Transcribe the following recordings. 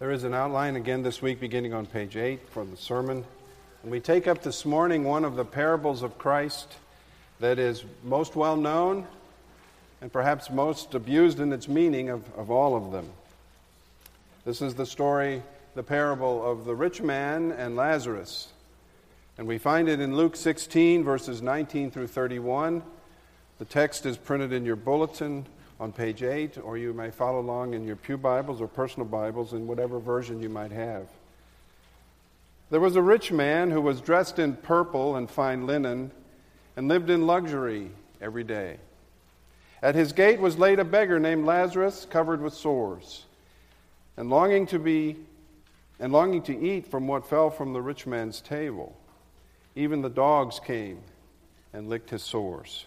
There is an outline again this week beginning on page 8 for the sermon. And we take up this morning one of the parables of Christ that is most well known and perhaps most abused in its meaning of, of all of them. This is the story, the parable of the rich man and Lazarus. And we find it in Luke 16, verses 19 through 31. The text is printed in your bulletin on page 8, or you may follow along in your Pew Bibles or personal Bibles in whatever version you might have. There was a rich man who was dressed in purple and fine linen and lived in luxury every day. At his gate was laid a beggar named Lazarus, covered with sores, and longing to be and longing to eat from what fell from the rich man's table. Even the dogs came and licked his sores.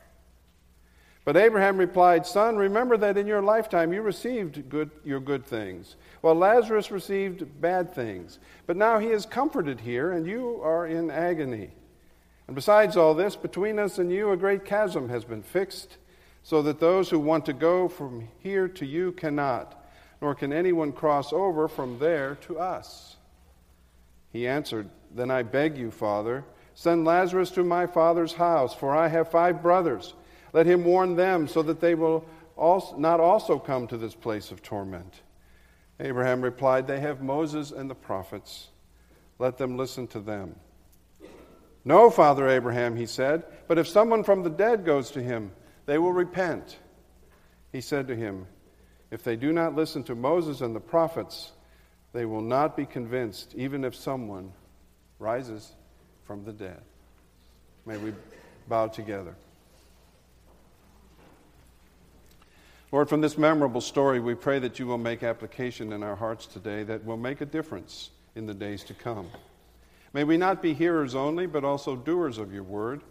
But Abraham replied, Son, remember that in your lifetime you received good, your good things, while Lazarus received bad things. But now he is comforted here, and you are in agony. And besides all this, between us and you a great chasm has been fixed, so that those who want to go from here to you cannot, nor can anyone cross over from there to us. He answered, Then I beg you, Father, send Lazarus to my father's house, for I have five brothers. Let him warn them so that they will also, not also come to this place of torment. Abraham replied, They have Moses and the prophets. Let them listen to them. No, Father Abraham, he said, but if someone from the dead goes to him, they will repent. He said to him, If they do not listen to Moses and the prophets, they will not be convinced, even if someone rises from the dead. May we bow together. Lord, from this memorable story, we pray that you will make application in our hearts today that will make a difference in the days to come. May we not be hearers only, but also doers of your word.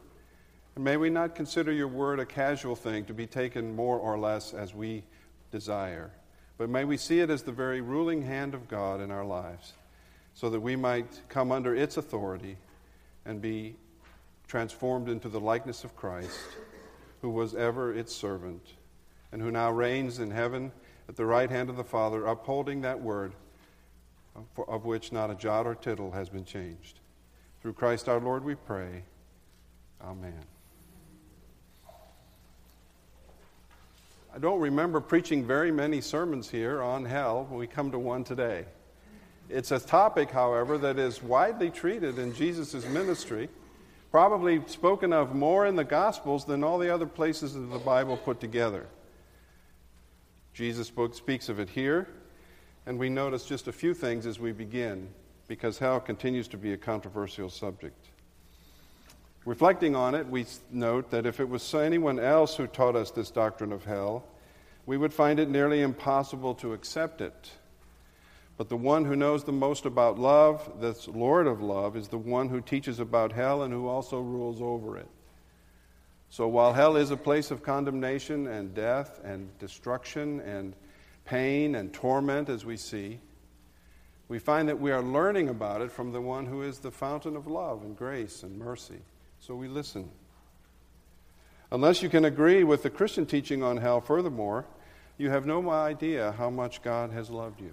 And may we not consider your word a casual thing to be taken more or less as we desire, but may we see it as the very ruling hand of God in our lives, so that we might come under its authority and be transformed into the likeness of Christ, who was ever its servant and who now reigns in heaven at the right hand of the Father, upholding that word of which not a jot or tittle has been changed. Through Christ our Lord we pray. Amen. I don't remember preaching very many sermons here on hell we come to one today. It's a topic, however, that is widely treated in Jesus' ministry, probably spoken of more in the Gospels than all the other places of the Bible put together. Jesus speaks of it here, and we notice just a few things as we begin, because hell continues to be a controversial subject. Reflecting on it, we note that if it was anyone else who taught us this doctrine of hell, we would find it nearly impossible to accept it. But the one who knows the most about love, that's Lord of love, is the one who teaches about hell and who also rules over it. So while hell is a place of condemnation and death and destruction and pain and torment, as we see, we find that we are learning about it from the one who is the fountain of love and grace and mercy. So we listen. Unless you can agree with the Christian teaching on hell, furthermore, you have no idea how much God has loved you.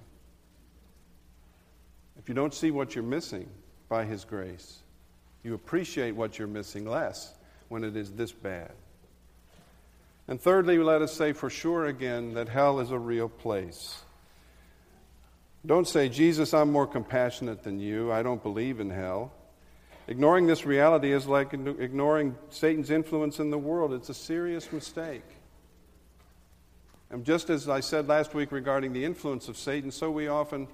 If you don't see what you're missing by His grace, you appreciate what you're missing less when it is this bad. And thirdly, let us say for sure again that hell is a real place. Don't say, Jesus, I'm more compassionate than you. I don't believe in hell. Ignoring this reality is like ignoring Satan's influence in the world. It's a serious mistake. And just as I said last week regarding the influence of Satan, so we often,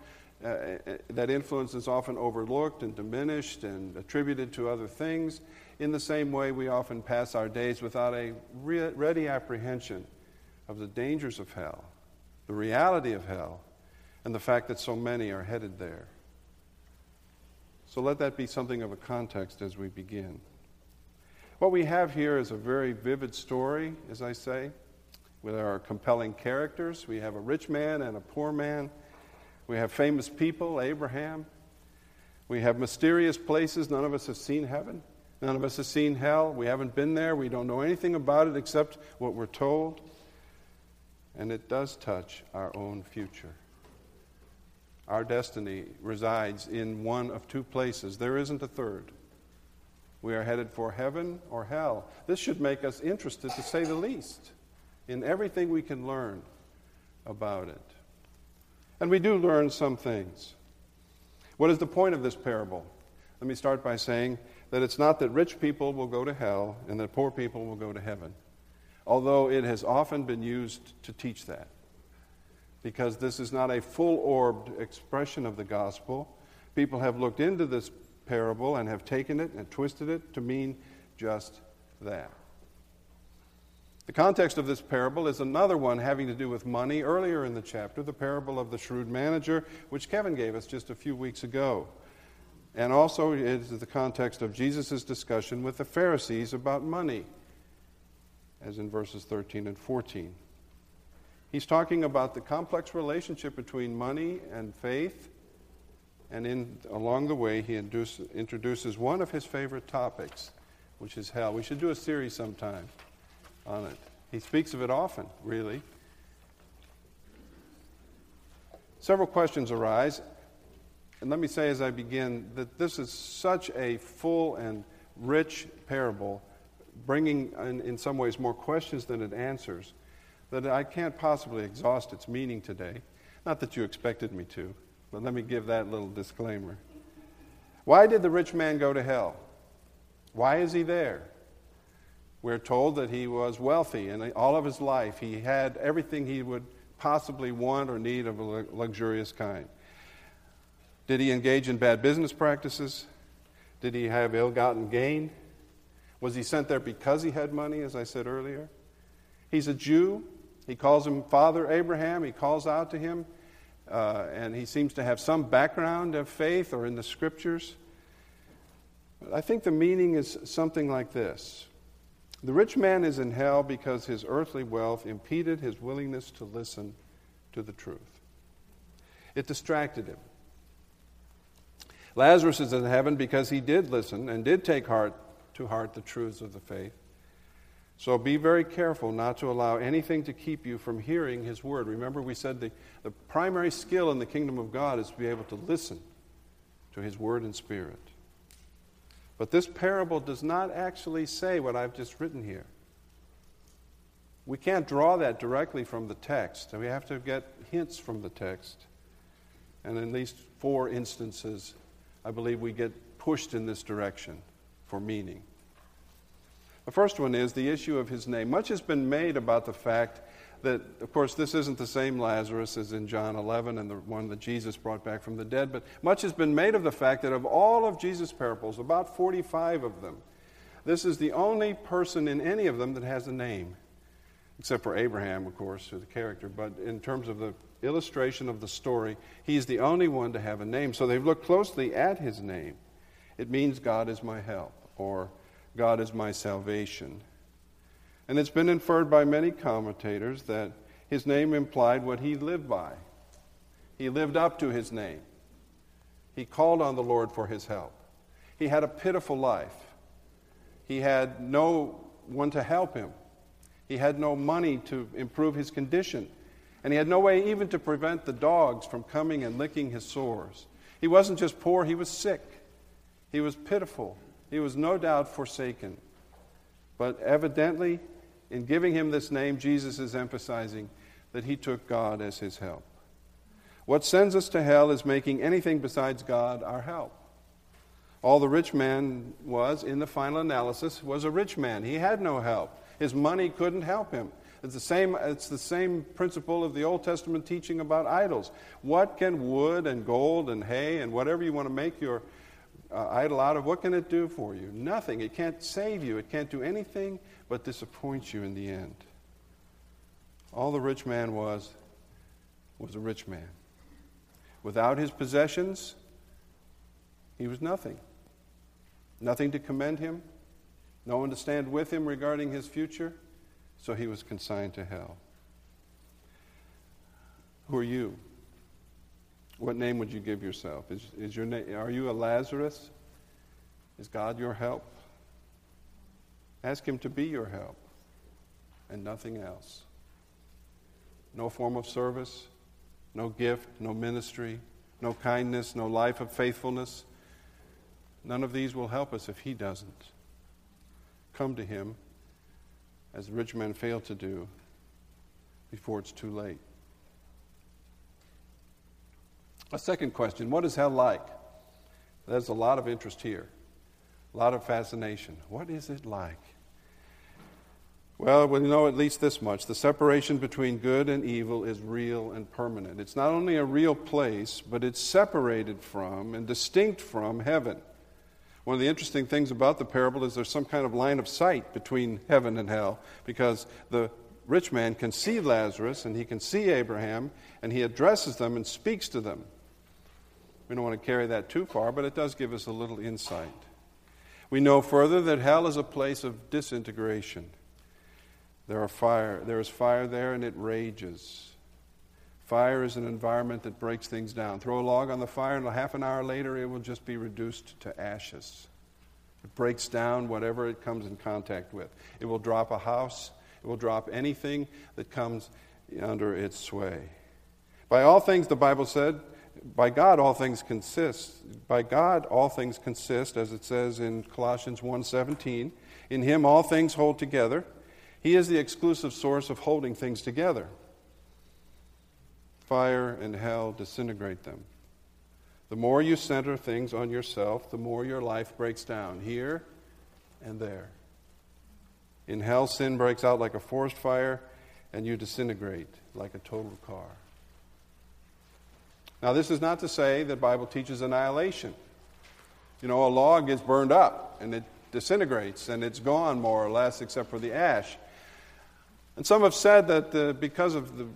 uh, uh that influence is often overlooked and diminished and attributed to other things. In the same way, we often pass our days without a re- ready apprehension of the dangers of hell, the reality of hell, and the fact that so many are headed there. So let that be something of a context as we begin. What we have here is a very vivid story, as I say, with our compelling characters. We have a rich man and a poor man. We have famous people, Abraham. We have mysterious places. None of us have seen heaven. None of us have seen hell. We haven't been there. We don't know anything about it except what we're told. And it does touch our own future. Our destiny resides in one of two places. There isn't a third. We are headed for heaven or hell. This should make us interested, to say the least, in everything we can learn about it. And we do learn some things. What is the point of this parable? Let me start by saying that it's not that rich people will go to hell and that poor people will go to heaven, although it has often been used to teach that. Because this is not a full orbed expression of the gospel. People have looked into this parable and have taken it and twisted it to mean just that. The context of this parable is another one having to do with money earlier in the chapter, the parable of the shrewd manager, which Kevin gave us just a few weeks ago. And also, it is the context of Jesus' discussion with the Pharisees about money, as in verses 13 and 14. He's talking about the complex relationship between money and faith, and in, along the way, he induce, introduces one of his favorite topics, which is hell. We should do a series sometime on it. He speaks of it often, really. Several questions arise. And let me say as I begin that this is such a full and rich parable, bringing in, in some ways more questions than it answers, that I can't possibly exhaust its meaning today. Not that you expected me to, but let me give that little disclaimer. Why did the rich man go to hell? Why is he there? We're told that he was wealthy, and all of his life he had everything he would possibly want or need of a luxurious kind. Did he engage in bad business practices? Did he have ill gotten gain? Was he sent there because he had money, as I said earlier? He's a Jew. He calls him Father Abraham. He calls out to him, uh, and he seems to have some background of faith or in the scriptures. I think the meaning is something like this the rich man is in hell because his earthly wealth impeded his willingness to listen to the truth. It distracted him. Lazarus is in heaven because he did listen and did take heart to heart the truths of the faith. So be very careful not to allow anything to keep you from hearing his word. Remember, we said the, the primary skill in the kingdom of God is to be able to listen to his word and spirit. But this parable does not actually say what I've just written here. We can't draw that directly from the text. and We have to get hints from the text. And in at least four instances, I believe we get pushed in this direction for meaning. The first one is the issue of his name. Much has been made about the fact that, of course, this isn't the same Lazarus as in John 11 and the one that Jesus brought back from the dead, but much has been made of the fact that of all of Jesus' parables, about 45 of them, this is the only person in any of them that has a name, except for Abraham, of course, the character. But in terms of the illustration of the story, he's the only one to have a name. So they've looked closely at his name. It means God is my help, or God is my salvation. And it's been inferred by many commentators that his name implied what he lived by. He lived up to his name. He called on the Lord for his help. He had a pitiful life. He had no one to help him. He had no money to improve his condition. And he had no way even to prevent the dogs from coming and licking his sores. He wasn't just poor, he was sick. He was pitiful. He was no doubt forsaken. But evidently, in giving him this name, Jesus is emphasizing that he took God as his help. What sends us to hell is making anything besides God our help. All the rich man was, in the final analysis, was a rich man. He had no help. His money couldn't help him. It's the same, it's the same principle of the Old Testament teaching about idols. What can wood and gold and hay and whatever you want to make your uh, idol out of, what can it do for you? Nothing. It can't save you. It can't do anything but disappoint you in the end. All the rich man was was a rich man. Without his possessions, He was nothing. Nothing to commend him, no one to stand with him regarding his future, so he was consigned to hell. Who are you? What name would you give yourself? Is, is your name, are you a Lazarus? Is God your help? Ask Him to be your help and nothing else. No form of service, no gift, no ministry, no kindness, no life of faithfulness. None of these will help us if He doesn't. Come to Him as the rich man failed to do before it's too late. A second question What is hell like? There's a lot of interest here, a lot of fascination. What is it like? Well, we know at least this much. The separation between good and evil is real and permanent. It's not only a real place, but it's separated from and distinct from heaven. One of the interesting things about the parable is there's some kind of line of sight between heaven and hell because the rich man can see Lazarus and he can see Abraham and he addresses them and speaks to them. We don't want to carry that too far, but it does give us a little insight. We know further that hell is a place of disintegration. There, are fire, there is fire there and it rages. Fire is an environment that breaks things down. Throw a log on the fire, and half an hour later, it will just be reduced to ashes. It breaks down whatever it comes in contact with. It will drop a house, it will drop anything that comes under its sway. By all things, the Bible said, by God all things consist. By God all things consist, as it says in Colossians 1:17. In him all things hold together. He is the exclusive source of holding things together. Fire and hell disintegrate them. The more you center things on yourself, the more your life breaks down here and there. In hell, sin breaks out like a forest fire, and you disintegrate like a total car. Now, this is not to say that Bible teaches annihilation. You know, a log is burned up and it disintegrates and it's gone more or less except for the ash. And some have said that uh, because of the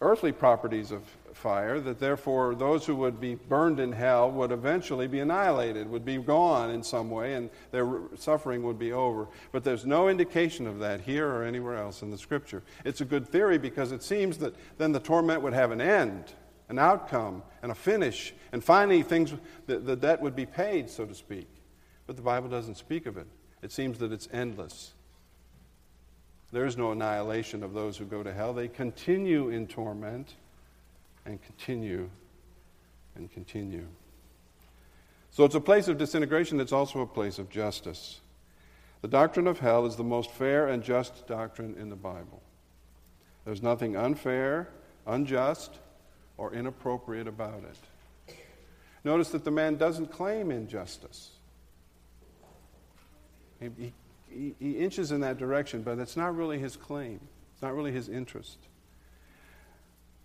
earthly properties of fire, that therefore those who would be burned in hell would eventually be annihilated, would be gone in some way, and their suffering would be over. But there's no indication of that here or anywhere else in the scripture. It's a good theory because it seems that then the torment would have an end an outcome and a finish, and finally things the, the debt would be paid, so to speak. But the Bible doesn't speak of it. It seems that it's endless. There is no annihilation of those who go to hell. They continue in torment and continue and continue. So it's a place of disintegration, it's also a place of justice. The doctrine of hell is the most fair and just doctrine in the Bible. There's nothing unfair, unjust, or inappropriate about it. Notice that the man doesn't claim injustice. He, he, he, inches in that direction, but it's not really his claim. It's not really his interest.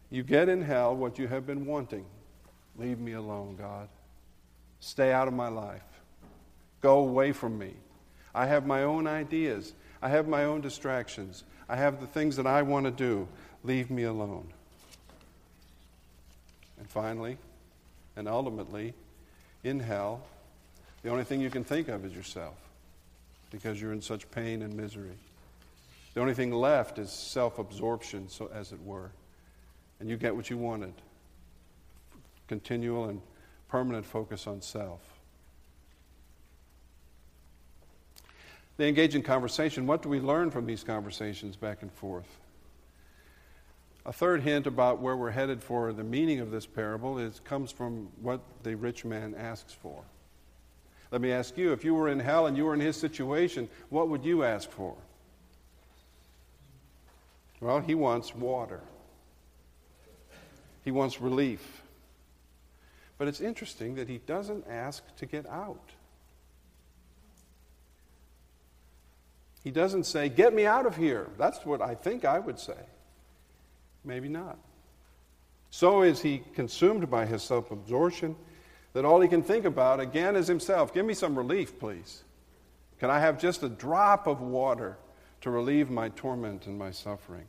You get in hell what you have been wanting. Leave me alone, God. Stay out of my life. Go away from me. I have my own ideas. I have my own distractions. I have the things that I want to do. Leave me alone. And finally, and ultimately, in hell, the only thing you can think of is yourself because you're in such pain and misery. The only thing left is self absorption, so, as it were. And you get what you wanted continual and permanent focus on self. They engage in conversation. What do we learn from these conversations back and forth? A third hint about where we're headed for the meaning of this parable is, comes from what the rich man asks for. Let me ask you if you were in hell and you were in his situation, what would you ask for? Well, he wants water, he wants relief. But it's interesting that he doesn't ask to get out. He doesn't say, Get me out of here. That's what I think I would say. Maybe not. So is he consumed by his self absorption that all he can think about again is himself. Give me some relief, please. Can I have just a drop of water to relieve my torment and my suffering?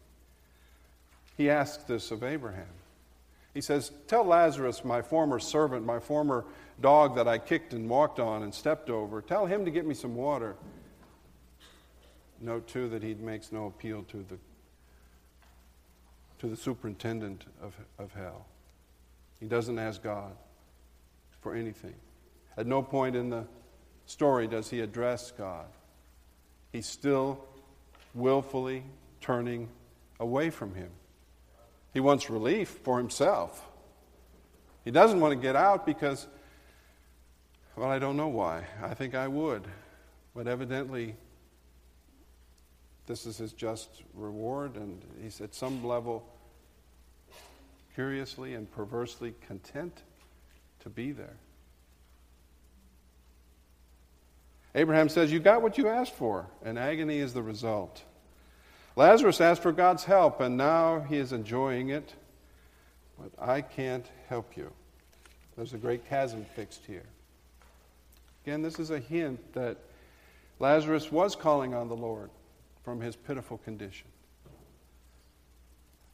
He asks this of Abraham. He says, Tell Lazarus, my former servant, my former dog that I kicked and walked on and stepped over, tell him to get me some water. Note, too, that he makes no appeal to the, to the superintendent of, of hell. He doesn't ask God for anything. At no point in the story does he address God. He's still willfully turning away from him. He wants relief for himself. He doesn't want to get out because, well, I don't know why. I think I would. But evidently, this is his just reward, and he's at some level curiously and perversely content to be there. Abraham says, You got what you asked for, and agony is the result. Lazarus asked for God's help, and now he is enjoying it, but I can't help you. There's a great chasm fixed here. Again, this is a hint that Lazarus was calling on the Lord from his pitiful condition.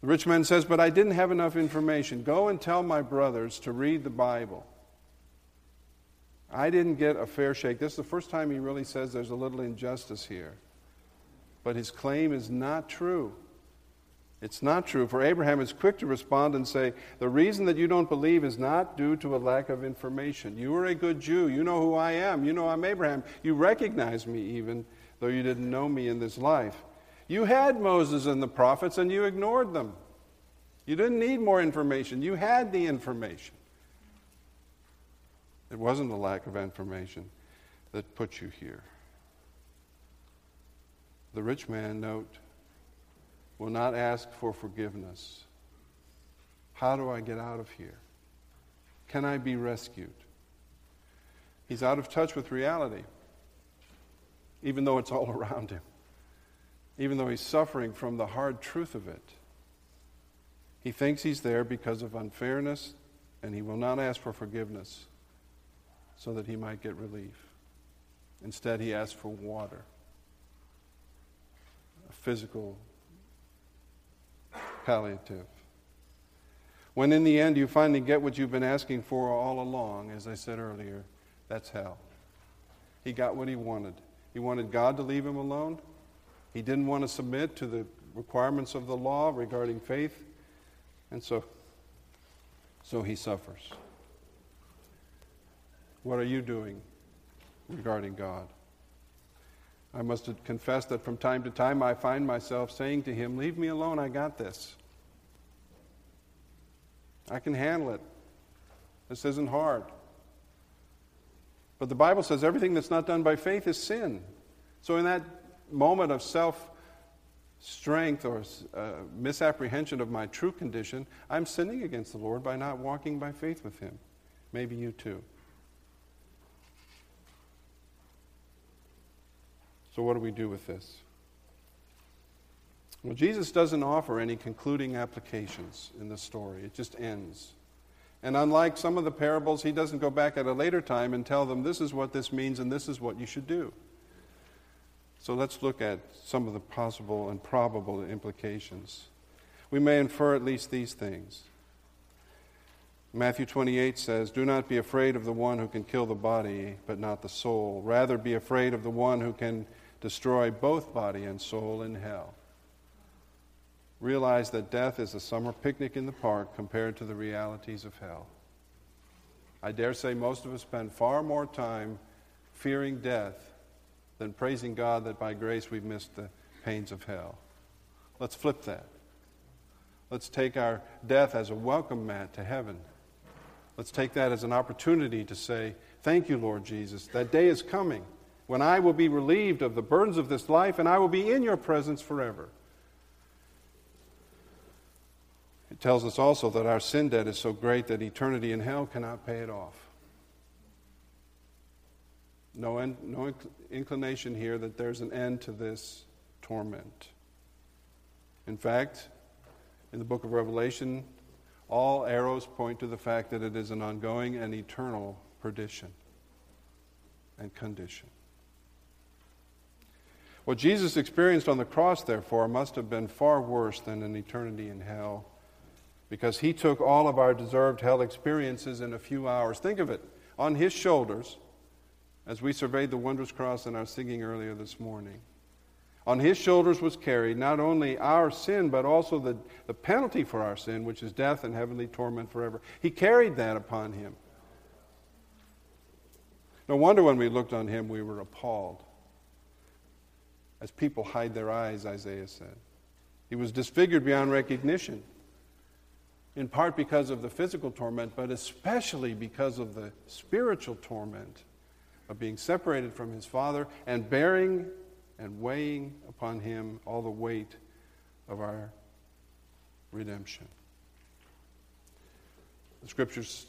The rich man says, But I didn't have enough information. Go and tell my brothers to read the Bible. I didn't get a fair shake. This is the first time he really says there's a little injustice here. But his claim is not true. It's not true. For Abraham is quick to respond and say, The reason that you don't believe is not due to a lack of information. You are a good Jew. You know who I am. You know I'm Abraham. You recognize me even though you didn't know me in this life. You had Moses and the prophets and you ignored them. You didn't need more information. You had the information. It wasn't a lack of information that put you here. The rich man, note, will not ask for forgiveness. How do I get out of here? Can I be rescued? He's out of touch with reality, even though it's all around him, even though he's suffering from the hard truth of it. He thinks he's there because of unfairness, and he will not ask for forgiveness so that he might get relief. Instead, he asks for water, a physical palliative. When in the end you finally get what you've been asking for all along, as I said earlier, that's hell. He got what he wanted. He wanted God to leave him alone. He didn't want to submit to the requirements of the law regarding faith. And so, so he suffers. What are you doing regarding God? I must confess that from time to time I find myself saying to him, Leave me alone, I got this. I can handle it. This isn't hard. But the Bible says everything that's not done by faith is sin. So, in that moment of self strength or uh, misapprehension of my true condition, I'm sinning against the Lord by not walking by faith with Him. Maybe you too. So, what do we do with this? Well, Jesus doesn't offer any concluding applications in the story, it just ends. And unlike some of the parables, he doesn't go back at a later time and tell them this is what this means and this is what you should do. So let's look at some of the possible and probable implications. We may infer at least these things. Matthew 28 says, Do not be afraid of the one who can kill the body, but not the soul. Rather, be afraid of the one who can destroy both body and soul in hell. Realize that death is a summer picnic in the park compared to the realities of hell. I dare say most of us spend far more time fearing death than praising God that by grace we've missed the pains of hell. Let's flip that. Let's take our death as a welcome mat to heaven. Let's take that as an opportunity to say, Thank you, Lord Jesus. That day is coming when I will be relieved of the burdens of this life and I will be in your presence forever. It tells us also that our sin debt is so great that eternity in hell cannot pay it off. No, en- no inc- inclination here that there's an end to this torment. In fact, in the book of Revelation, all arrows point to the fact that it is an ongoing and eternal perdition and condition. What Jesus experienced on the cross, therefore, must have been far worse than an eternity in hell because he took all of our deserved hell experiences in a few hours. Think of it on his shoulders as we surveyed the wondrous cross in our singing earlier this morning. On his shoulders was carried not only our sin, but also the, the penalty for our sin, which is death and heavenly torment forever. He carried that upon him. No wonder when we looked on him, we were appalled. As people hide their eyes, Isaiah said. He was disfigured beyond recognition, in part because of the physical torment, but especially because of the spiritual torment of being separated from his Father and bearing and weighing upon him all the weight of our redemption. The scriptures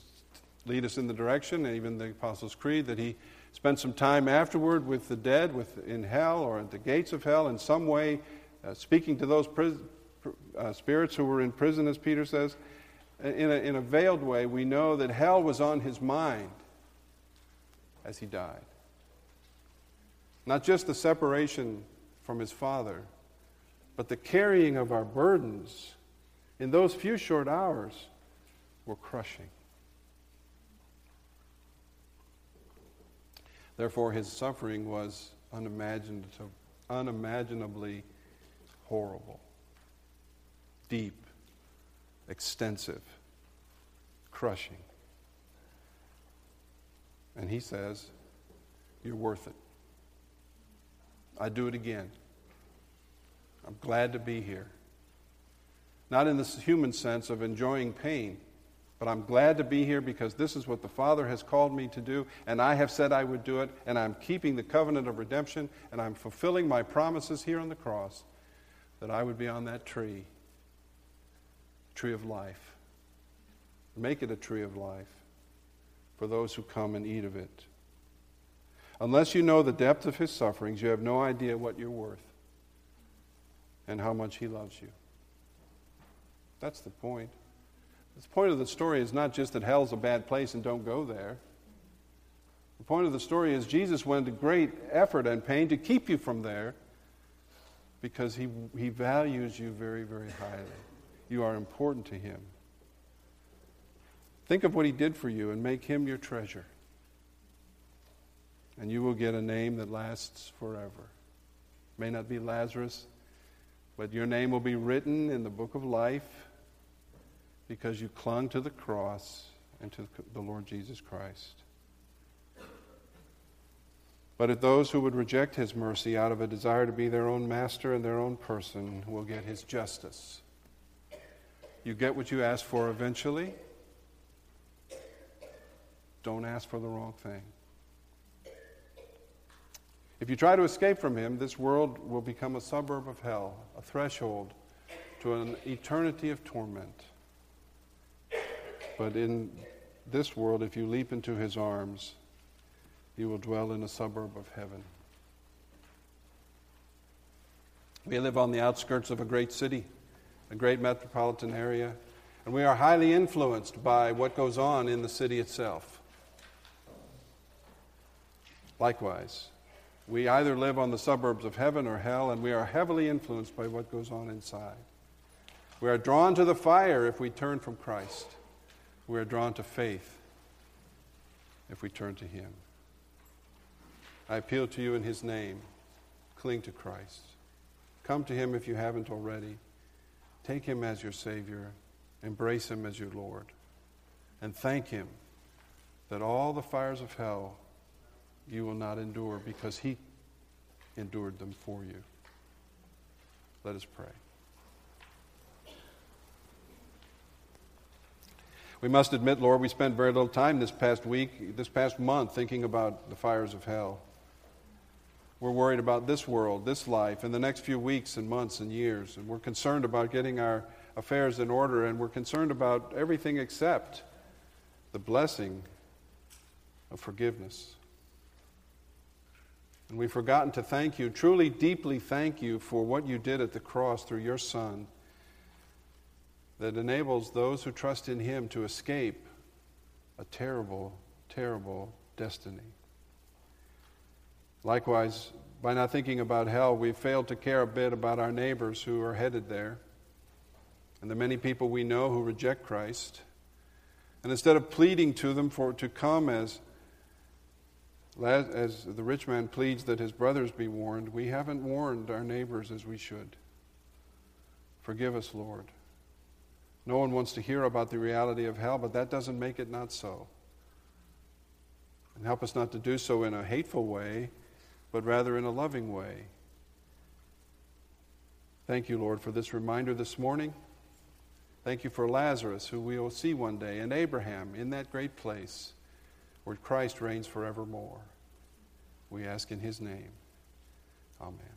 lead us in the direction, and even the Apostles' Creed, that he spent some time afterward with the dead with, in hell or at the gates of hell in some way, uh, speaking to those uh, spirits who were in prison, as Peter says. In a, in a veiled way, we know that hell was on his mind as he died. Not just the separation from his Father, but the carrying of our burdens in those few short hours were crushing. Therefore, his suffering was unimaginably horrible, deep, extensive, crushing. And he says, You're worth it. I'd do it again. I'm glad to be here. Not in the human sense of enjoying pain, but I'm glad to be here because this is what the Father has called me to do, and I have said I would do it, and I'm keeping the covenant of redemption, and I'm fulfilling my promises here on the cross that I would be on that tree, tree of life. Make it a tree of life for those who come and eat of it. Unless you know the depth of his sufferings, you have no idea what you're worth and how much he loves you. That's the point. The point of the story is not just that hell's a bad place and don't go there. The point of the story is Jesus went to great effort and pain to keep you from there because he, he values you very, very highly. You are important to him. Think of what he did for you and make him your treasure and you will get a name that lasts forever. May not be Lazarus, but your name will be written in the book of life because you clung to the cross and to the Lord Jesus Christ. But at those who would reject his mercy out of a desire to be their own master and their own person will get his justice. You get what you ask for eventually. Don't ask for the wrong thing. If you try to escape from him, this world will become a suburb of hell, a threshold to an eternity of torment. But in this world, if you leap into his arms, you will dwell in a suburb of heaven. We live on the outskirts of a great city, a great metropolitan area, and we are highly influenced by what goes on in the city itself. Likewise, we either live on the suburbs of heaven or hell, and we are heavily influenced by what goes on inside. We are drawn to the fire if we turn from Christ. We are drawn to faith if we turn to Him. I appeal to you in His name. Cling to Christ. Come to Him if you haven't already. Take Him as your Savior. Embrace Him as your Lord. And thank Him that all the fires of hell you will not endure because he endured them for you. Let us pray. We must admit, Lord, we spent very little time this past week, this past month, thinking about the fires of hell. We're worried about this world, this life, in the next few weeks and months and years. And we're concerned about getting our affairs in order, and we're concerned about everything except the blessing of forgiveness. And we've forgotten to thank you, truly, deeply thank you for what you did at the cross through your Son that enables those who trust in Him to escape a terrible, terrible destiny. Likewise, by not thinking about hell, we've failed to care a bit about our neighbors who are headed there. and the many people we know who reject Christ. And instead of pleading to them for to come as as the rich man pleads that his brothers be warned, we haven't warned our neighbors as we should. Forgive us, Lord. No one wants to hear about the reality of hell, but that doesn't make it not so. And help us not to do so in a hateful way, but rather in a loving way. Thank you, Lord, for this reminder this morning. Thank you for Lazarus, who we will see one day, and Abraham in that great place where Christ reigns forevermore. We ask in his name. Amen.